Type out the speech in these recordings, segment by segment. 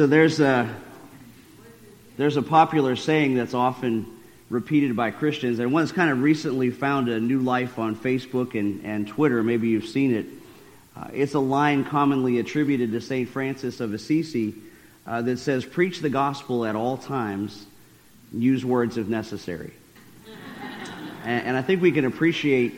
So there's a there's a popular saying that's often repeated by Christians, and one's kind of recently found a new life on Facebook and, and Twitter. Maybe you've seen it. Uh, it's a line commonly attributed to St. Francis of Assisi uh, that says, Preach the gospel at all times, use words if necessary. and, and, I think we can appreciate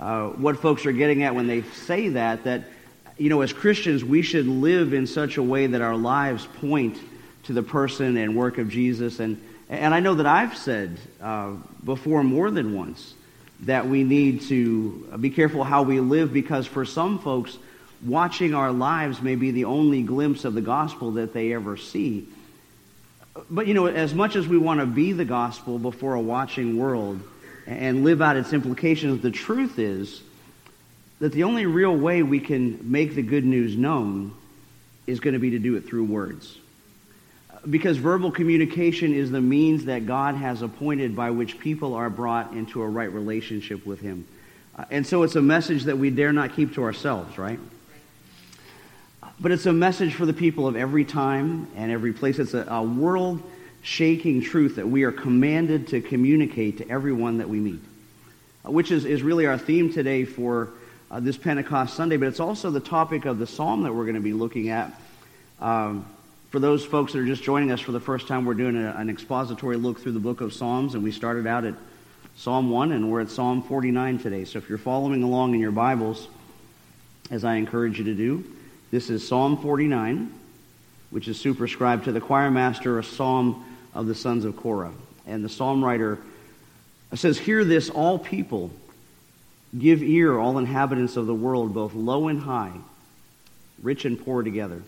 uh, what folks are getting at when they say that, that, you know, as Christians, we should live in such a way that our lives point to the person and work of Jesus. And, and I know that I've said uh, before more than once that we need to be careful how we live because for some folks, watching our lives may be the only glimpse of the gospel that they ever see. But, you know, as much as we want to be the gospel before a watching world and live out its implications, the truth is that the only real way we can make the good news known is going to be to do it through words because verbal communication is the means that God has appointed by which people are brought into a right relationship with Him. Uh, and so it's a message that we dare not keep to ourselves, right? But it's a message for the people of every time and every place. It's a, a world shaking truth that we are commanded to communicate to everyone that we meet, uh, which is, is really our theme today for uh, this Pentecost Sunday. But it's also the topic of the psalm that we're going to be looking at. Um, for those folks that are just joining us for the first time, we're doing a, an expository look through the book of Psalms, and we started out at Psalm 1, and we're at Psalm 49 today. So if you're following along in your Bibles, as I encourage you to do, this is Psalm 49, which is superscribed to the choir master, a psalm of the sons of Korah. And the psalm writer says, Hear this, all people. Give ear, all inhabitants of the world, both low and high, rich and poor together.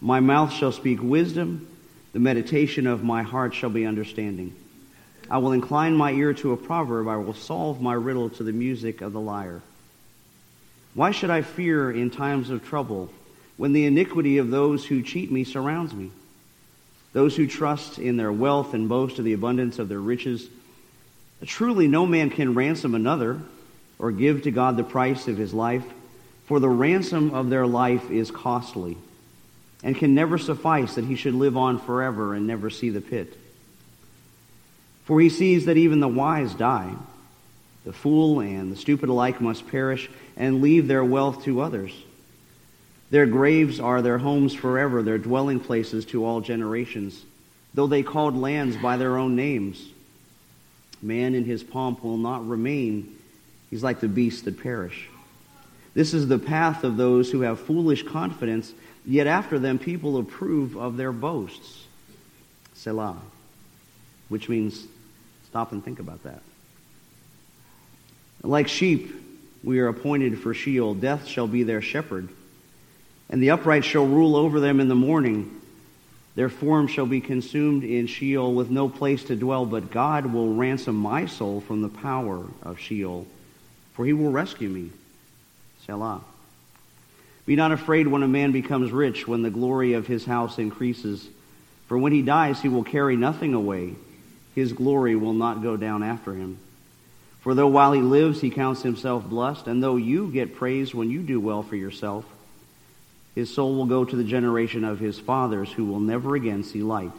My mouth shall speak wisdom, the meditation of my heart shall be understanding. I will incline my ear to a proverb, I will solve my riddle to the music of the lyre. Why should I fear in times of trouble when the iniquity of those who cheat me surrounds me? Those who trust in their wealth and boast of the abundance of their riches. Truly, no man can ransom another or give to God the price of his life, for the ransom of their life is costly and can never suffice that he should live on forever and never see the pit. For he sees that even the wise die. The fool and the stupid alike must perish and leave their wealth to others. Their graves are their homes forever, their dwelling places to all generations, though they called lands by their own names. Man in his pomp will not remain. He's like the beasts that perish. This is the path of those who have foolish confidence Yet after them, people approve of their boasts. Selah. Which means stop and think about that. Like sheep, we are appointed for Sheol. Death shall be their shepherd. And the upright shall rule over them in the morning. Their form shall be consumed in Sheol with no place to dwell, but God will ransom my soul from the power of Sheol, for he will rescue me. Selah. Be not afraid when a man becomes rich, when the glory of his house increases. For when he dies, he will carry nothing away. His glory will not go down after him. For though while he lives, he counts himself blessed, and though you get praise when you do well for yourself, his soul will go to the generation of his fathers, who will never again see light.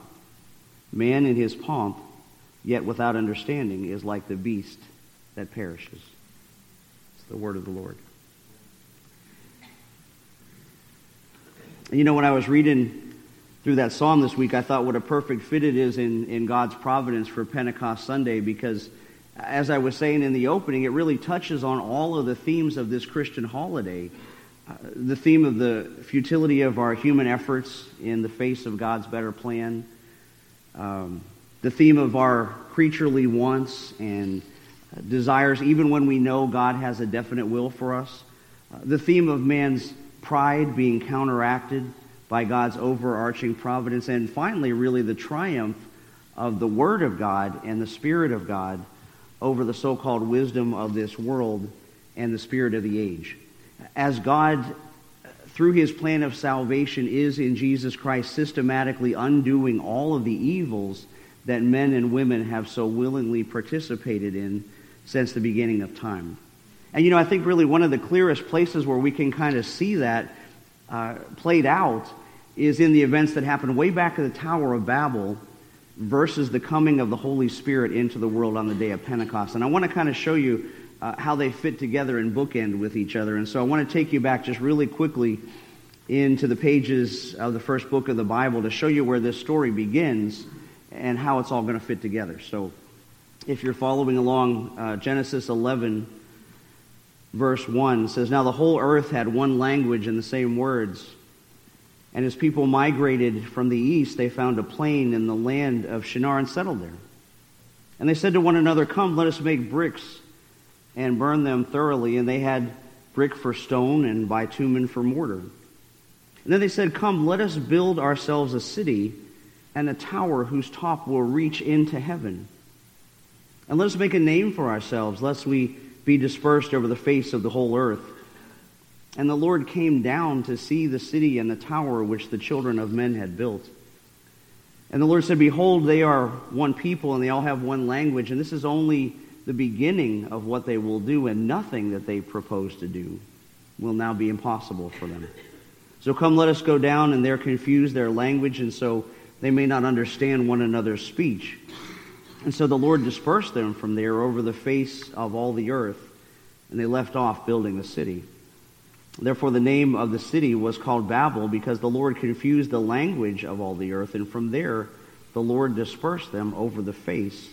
Man in his pomp, yet without understanding, is like the beast that perishes. The word of the Lord. You know, when I was reading through that psalm this week, I thought what a perfect fit it is in, in God's providence for Pentecost Sunday because, as I was saying in the opening, it really touches on all of the themes of this Christian holiday. Uh, the theme of the futility of our human efforts in the face of God's better plan, um, the theme of our creaturely wants and desires, even when we know God has a definite will for us, uh, the theme of man's pride being counteracted by God's overarching providence, and finally, really, the triumph of the Word of God and the Spirit of God over the so called wisdom of this world and the spirit of the age. As God, through his plan of salvation, is in Jesus Christ systematically undoing all of the evils that men and women have so willingly participated in since the beginning of time. And you know, I think really one of the clearest places where we can kind of see that uh, played out is in the events that happened way back at the Tower of Babel versus the coming of the Holy Spirit into the world on the day of Pentecost. And I want to kind of show you uh, how they fit together and bookend with each other. And so I want to take you back just really quickly into the pages of the first book of the Bible to show you where this story begins and how it's all going to fit together. So if you're following along, uh, Genesis 11, verse 1 says, Now the whole earth had one language and the same words. And as people migrated from the east, they found a plain in the land of Shinar and settled there. And they said to one another, Come, let us make bricks and burn them thoroughly. And they had brick for stone and bitumen for mortar. And then they said, Come, let us build ourselves a city and a tower whose top will reach into heaven. And let us make a name for ourselves, lest we be dispersed over the face of the whole earth. And the Lord came down to see the city and the tower which the children of men had built. And the Lord said, Behold, they are one people, and they all have one language, and this is only the beginning of what they will do, and nothing that they propose to do will now be impossible for them. So come, let us go down, and they're confused, their language, and so they may not understand one another's speech. And so the Lord dispersed them from there over the face of all the earth, and they left off building the city. Therefore, the name of the city was called Babel, because the Lord confused the language of all the earth, and from there the Lord dispersed them over the face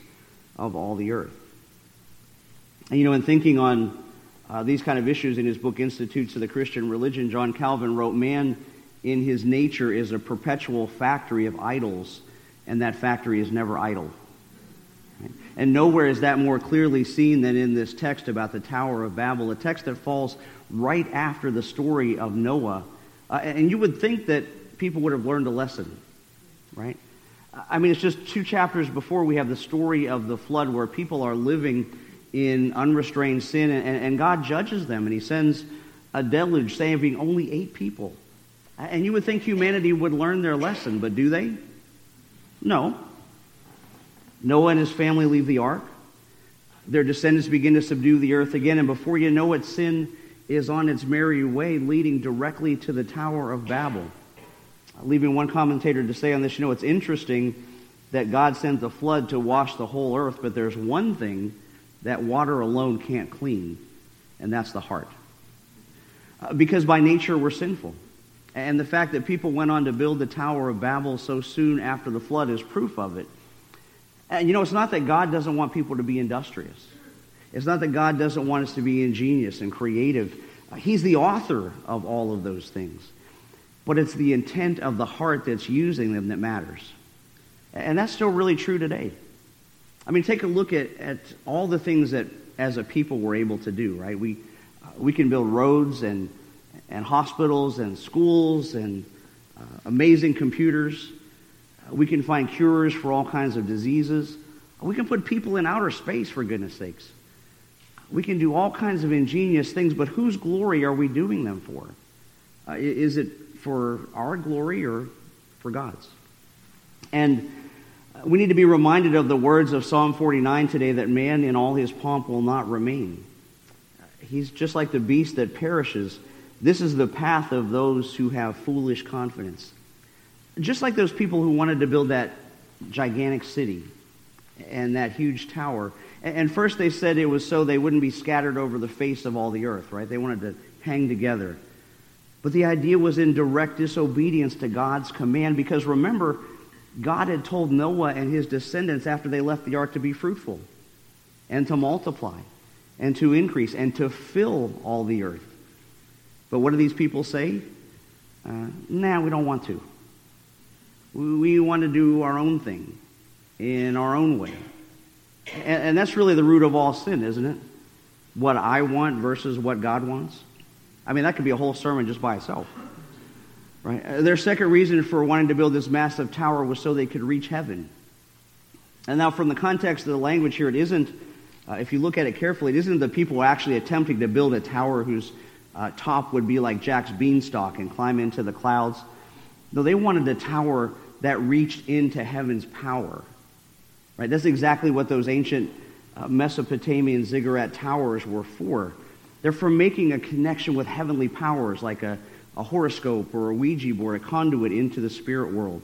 of all the earth. And you know, in thinking on uh, these kind of issues in his book, Institutes of the Christian Religion, John Calvin wrote, Man in his nature is a perpetual factory of idols, and that factory is never idle. And nowhere is that more clearly seen than in this text about the Tower of Babel, a text that falls right after the story of Noah. Uh, and you would think that people would have learned a lesson, right? I mean, it's just two chapters before we have the story of the flood where people are living in unrestrained sin, and, and God judges them, and He sends a deluge saving only eight people. And you would think humanity would learn their lesson, but do they? No. Noah and his family leave the ark. Their descendants begin to subdue the earth again, and before you know it, sin is on its merry way, leading directly to the Tower of Babel. Leaving one commentator to say on this, you know, it's interesting that God sent the flood to wash the whole earth, but there's one thing that water alone can't clean, and that's the heart. Uh, because by nature we're sinful. And the fact that people went on to build the Tower of Babel so soon after the flood is proof of it. And you know, it's not that God doesn't want people to be industrious. It's not that God doesn't want us to be ingenious and creative. He's the author of all of those things. But it's the intent of the heart that's using them that matters. And that's still really true today. I mean, take a look at, at all the things that as a people we're able to do, right? We, we can build roads and, and hospitals and schools and uh, amazing computers. Uh, we can find cures for all kinds of diseases. We can put people in outer space, for goodness sakes. We can do all kinds of ingenious things, but whose glory are we doing them for? Uh, is it for our glory or for God's? And we need to be reminded of the words of Psalm 49 today that man in all his pomp will not remain. He's just like the beast that perishes. This is the path of those who have foolish confidence. Just like those people who wanted to build that gigantic city and that huge tower. And first they said it was so they wouldn't be scattered over the face of all the earth, right? They wanted to hang together. But the idea was in direct disobedience to God's command because remember, God had told Noah and his descendants after they left the ark to be fruitful and to multiply and to increase and to fill all the earth. But what do these people say? Uh, nah, we don't want to. We want to do our own thing in our own way. And, and that's really the root of all sin, isn't it? What I want versus what God wants. I mean, that could be a whole sermon just by itself. Right? Uh, their second reason for wanting to build this massive tower was so they could reach heaven. And now, from the context of the language here, it isn't, uh, if you look at it carefully, it isn't the people actually attempting to build a tower whose uh, top would be like Jack's beanstalk and climb into the clouds. No, they wanted a tower that reached into heaven's power. Right? That's exactly what those ancient uh, Mesopotamian ziggurat towers were for. They're for making a connection with heavenly powers like a a horoscope or a Ouija board, a conduit into the spirit world.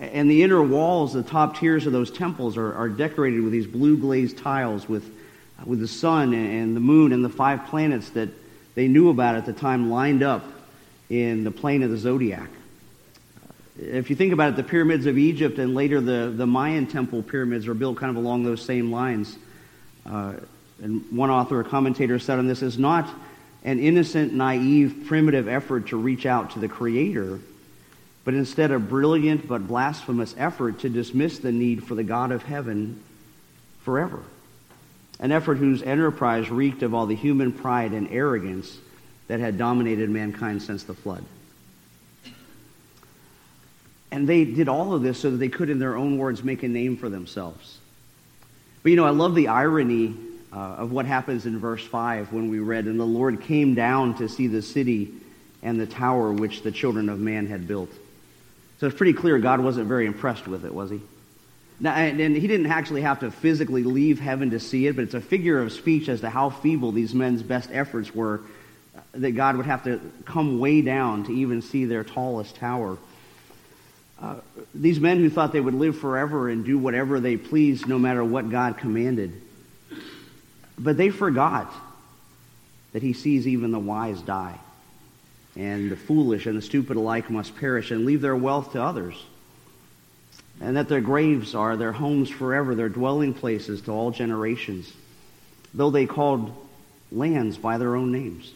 And the inner walls, the top tiers of those temples, are, are decorated with these blue glazed tiles with, with the sun and the moon and the five planets that they knew about at the time lined up in the plane of the zodiac. If you think about it, the pyramids of Egypt and later the, the Mayan temple pyramids are built kind of along those same lines. Uh, and one author, a commentator, said on this is not an innocent, naive, primitive effort to reach out to the Creator, but instead a brilliant but blasphemous effort to dismiss the need for the God of heaven forever. An effort whose enterprise reeked of all the human pride and arrogance that had dominated mankind since the flood. And they did all of this so that they could, in their own words, make a name for themselves. But you know, I love the irony uh, of what happens in verse 5 when we read, And the Lord came down to see the city and the tower which the children of man had built. So it's pretty clear God wasn't very impressed with it, was he? Now, and, and, he didn't actually have to physically leave heaven to see it, but it's a figure of speech as to how feeble these men's best efforts were uh, that God would have to come way down to even see their tallest tower. Uh, these men who thought they would live forever and do whatever they pleased no matter what God commanded but they forgot that he sees even the wise die. And the foolish and the stupid alike must perish and leave their wealth to others. And that their graves are their homes forever, their dwelling places to all generations, though they called lands by their own names.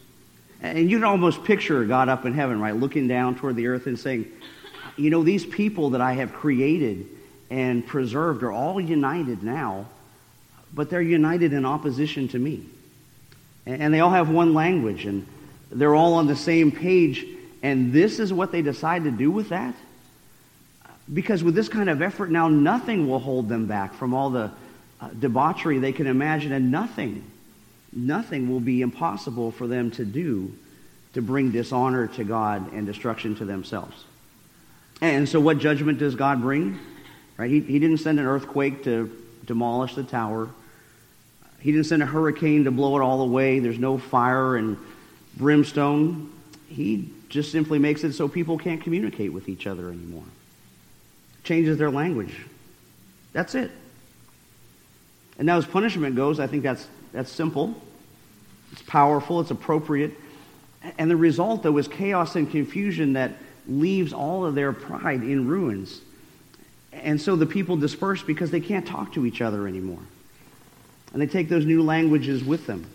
And you can almost picture God up in heaven, right, looking down toward the earth and saying, You know, these people that I have created and preserved are all united now but they're united in opposition to me. And they all have one language, and they're all on the same page. And this is what they decide to do with that? Because with this kind of effort now, nothing will hold them back from all the uh, debauchery they can imagine, and nothing, nothing will be impossible for them to do to bring dishonor to God and destruction to themselves. And so, what judgment does God bring? Right? He, he didn't send an earthquake to demolish the tower. He didn't send a hurricane to blow it all away. There's no fire and brimstone. He just simply makes it so people can't communicate with each other anymore. Changes their language. That's it. And now as punishment goes, I think that's, that's simple. It's powerful. It's appropriate. And the result, though, is chaos and confusion that leaves all of their pride in ruins. And so the people disperse because they can't talk to each other anymore. And they take those new languages with them.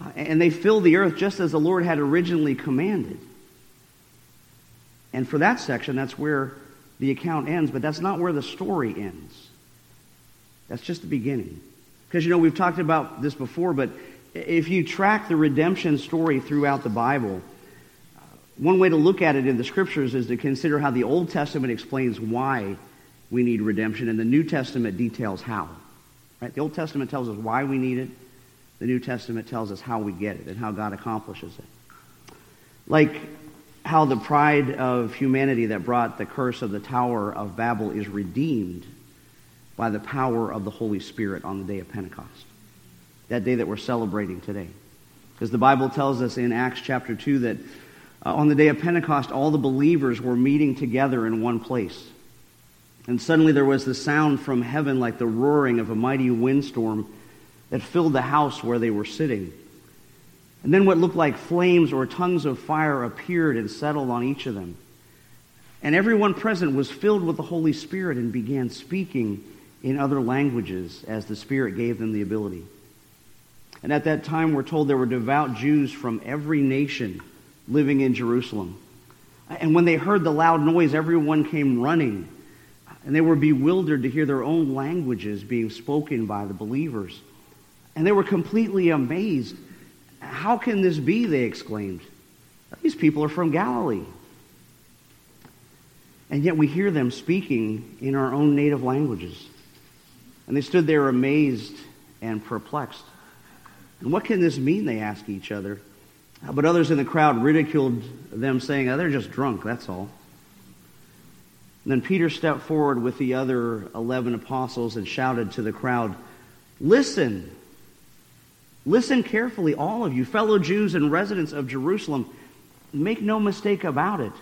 Uh, and they fill the earth just as the Lord had originally commanded. And for that section, that's where the account ends, but that's not where the story ends. That's just the beginning. Because, you know, we've talked about this before, but if you track the redemption story throughout the Bible, one way to look at it in the scriptures is to consider how the Old Testament explains why we need redemption, and the New Testament details how. Right? The Old Testament tells us why we need it. The New Testament tells us how we get it and how God accomplishes it. Like how the pride of humanity that brought the curse of the Tower of Babel is redeemed by the power of the Holy Spirit on the day of Pentecost. That day that we're celebrating today. Because the Bible tells us in Acts chapter 2 that uh, on the day of Pentecost, all the believers were meeting together in one place. And suddenly there was the sound from heaven like the roaring of a mighty windstorm that filled the house where they were sitting. And then what looked like flames or tongues of fire appeared and settled on each of them. And everyone present was filled with the Holy Spirit and began speaking in other languages as the Spirit gave them the ability. And at that time, we're told there were devout Jews from every nation living in Jerusalem. And when they heard the loud noise, everyone came running and they were bewildered to hear their own languages being spoken by the believers. And they were completely amazed. How can this be? They exclaimed. These people are from Galilee. And yet we hear them speaking in our own native languages. And they stood there amazed and perplexed. And what can this mean? They asked each other. Uh, but others in the crowd ridiculed them, saying, oh, They're just drunk, that's all. And then Peter stepped forward with the other 11 apostles and shouted to the crowd, Listen, listen carefully, all of you, fellow Jews and residents of Jerusalem. make no mistake about it.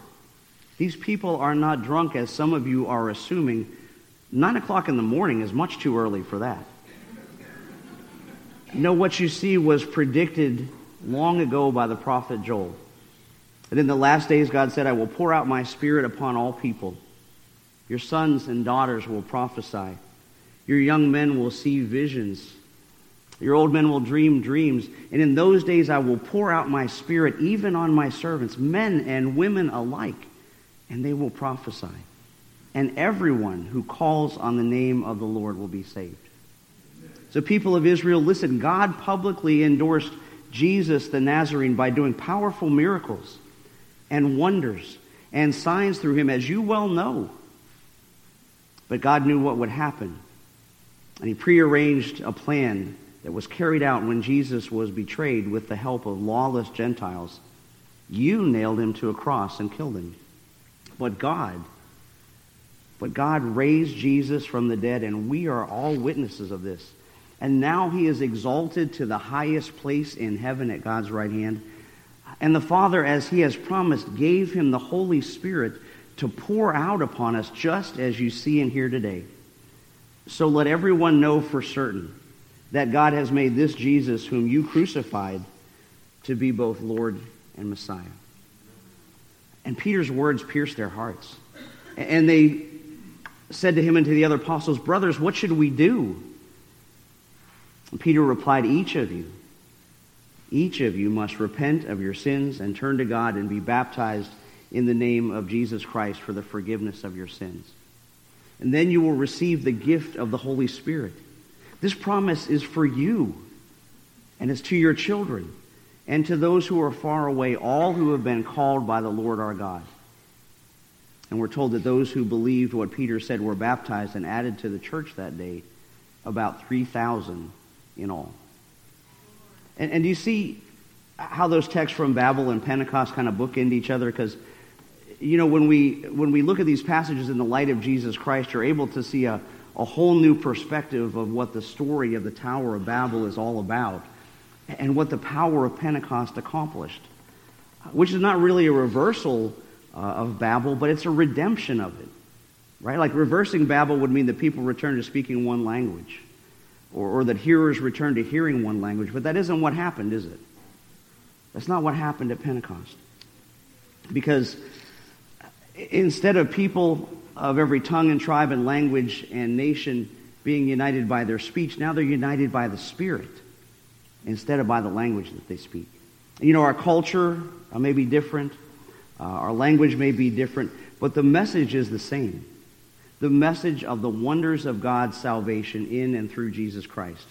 These people are not drunk as some of you are assuming. Nine o'clock in the morning is much too early for that. No, what you see was predicted long ago by the prophet Joel. And in the last days, God said, I will pour out my spirit upon all people. Your sons and daughters will prophesy. Your young men will see visions. Your old men will dream dreams. And in those days I will pour out my spirit even on my servants, men and women alike, and they will prophesy. And everyone who calls on the name of the Lord will be saved. So, people of Israel, listen, God publicly endorsed Jesus the Nazarene by doing powerful miracles and wonders and signs through him, as you well know. But God knew what would happen. And he prearranged a plan that was carried out when Jesus was betrayed with the help of lawless Gentiles. You nailed him to a cross and killed him. But God, but God raised Jesus from the dead, and we are all witnesses of this. And now he is exalted to the highest place in heaven at God's right hand. And the Father, as he has promised, gave him the Holy Spirit to pour out upon us, just as you see and hear today. So let everyone know for certain that God has made this Jesus, whom you crucified, to be both Lord and Messiah. And Peter's words pierced their hearts. And they said to him and to the other apostles, Brothers, what should we do? And Peter replied, Each of you, each of you must repent of your sins and turn to God and be baptized in the name of Jesus Christ for the forgiveness of your sins. And then you will receive the gift of the Holy Spirit. This promise is for you, and it's to your children, and to those who are far away, all who have been called by the Lord our God. And we're told that those who believed what Peter said were baptized and added to the church that day, about 3,000 in all. And, and do you see how those texts from Babel and Pentecost kind of bookend each other? Because, you know, when we, when we look at these passages in the light of Jesus Christ, you're able to see a, a whole new perspective of what the story of the Tower of Babel is all about and what the power of Pentecost accomplished, which is not really a reversal uh, of Babel, but it's a redemption of it. Right? Like reversing Babel would mean that people return to speaking one language or, or that hearers return to hearing one language. But that isn't what happened, is it? That's not what happened at Pentecost. Because instead of people of every tongue and tribe and language and nation being united by their speech, now they're united by the Spirit instead of by the language that they speak. You know, our culture uh, may be different, uh, our language may be different, but the message is the same the message of the wonders of God's salvation in and through Jesus Christ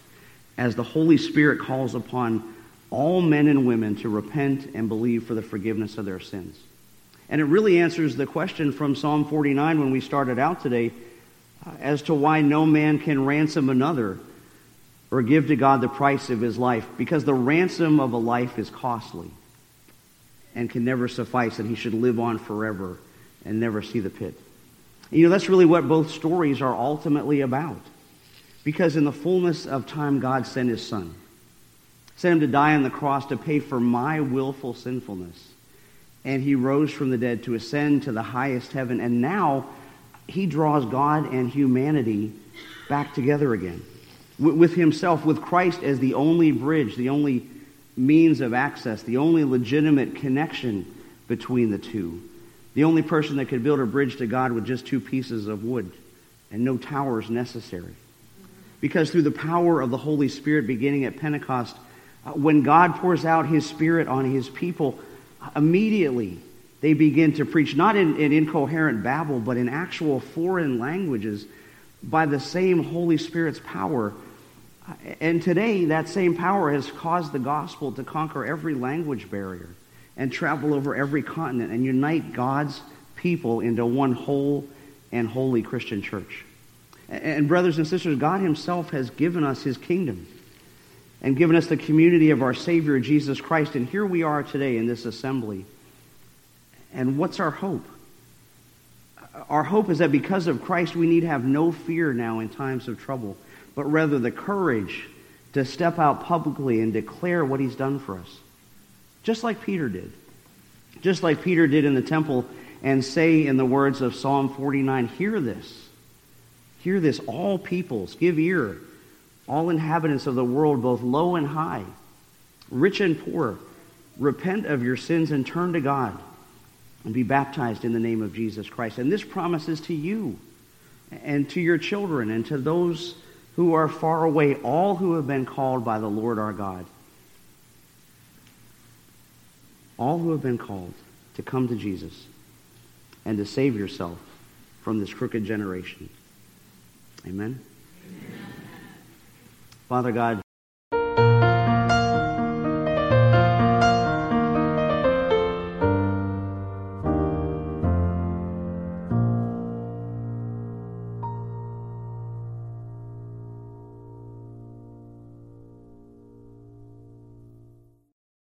as the Holy Spirit calls upon all men and women to repent and believe for the forgiveness of their sins. And it really answers the question from Psalm 49 when we started out today uh, as to why no man can ransom another or give to God the price of his life, because the ransom of a life is costly and can never suffice, and he should live on forever and never see the pit. You know, that's really what both stories are ultimately about. Because in the fullness of time, God sent his son. Sent him to die on the cross to pay for my willful sinfulness. And he rose from the dead to ascend to the highest heaven. And now he draws God and humanity back together again. With himself, with Christ as the only bridge, the only means of access, the only legitimate connection between the two. The only person that could build a bridge to God with just two pieces of wood and no towers necessary. Because through the power of the Holy Spirit beginning at Pentecost, uh, when God pours out his Spirit on his people, immediately they begin to preach, not in, in incoherent babble, but in actual foreign languages by the same Holy Spirit's power. And today, that same power has caused the gospel to conquer every language barrier and travel over every continent and unite God's people into one whole and holy Christian church. And brothers and sisters, God himself has given us his kingdom and given us the community of our Savior, Jesus Christ. And here we are today in this assembly. And what's our hope? Our hope is that because of Christ, we need have no fear now in times of trouble, but rather the courage to step out publicly and declare what he's done for us just like Peter did. just like Peter did in the temple, and say in the words of Psalm 49, Hear this. Hear this, all peoples. Give ear, all inhabitants of the world, both low and high, rich and poor. Repent of your sins and turn to God and be baptized in the name of Jesus Christ. And this promises to you and to your children and to those who are far away, all who have been called by the Lord our God. All who have been called to come to Jesus and to save yourself from this crooked generation. Amen. Amen. Father God,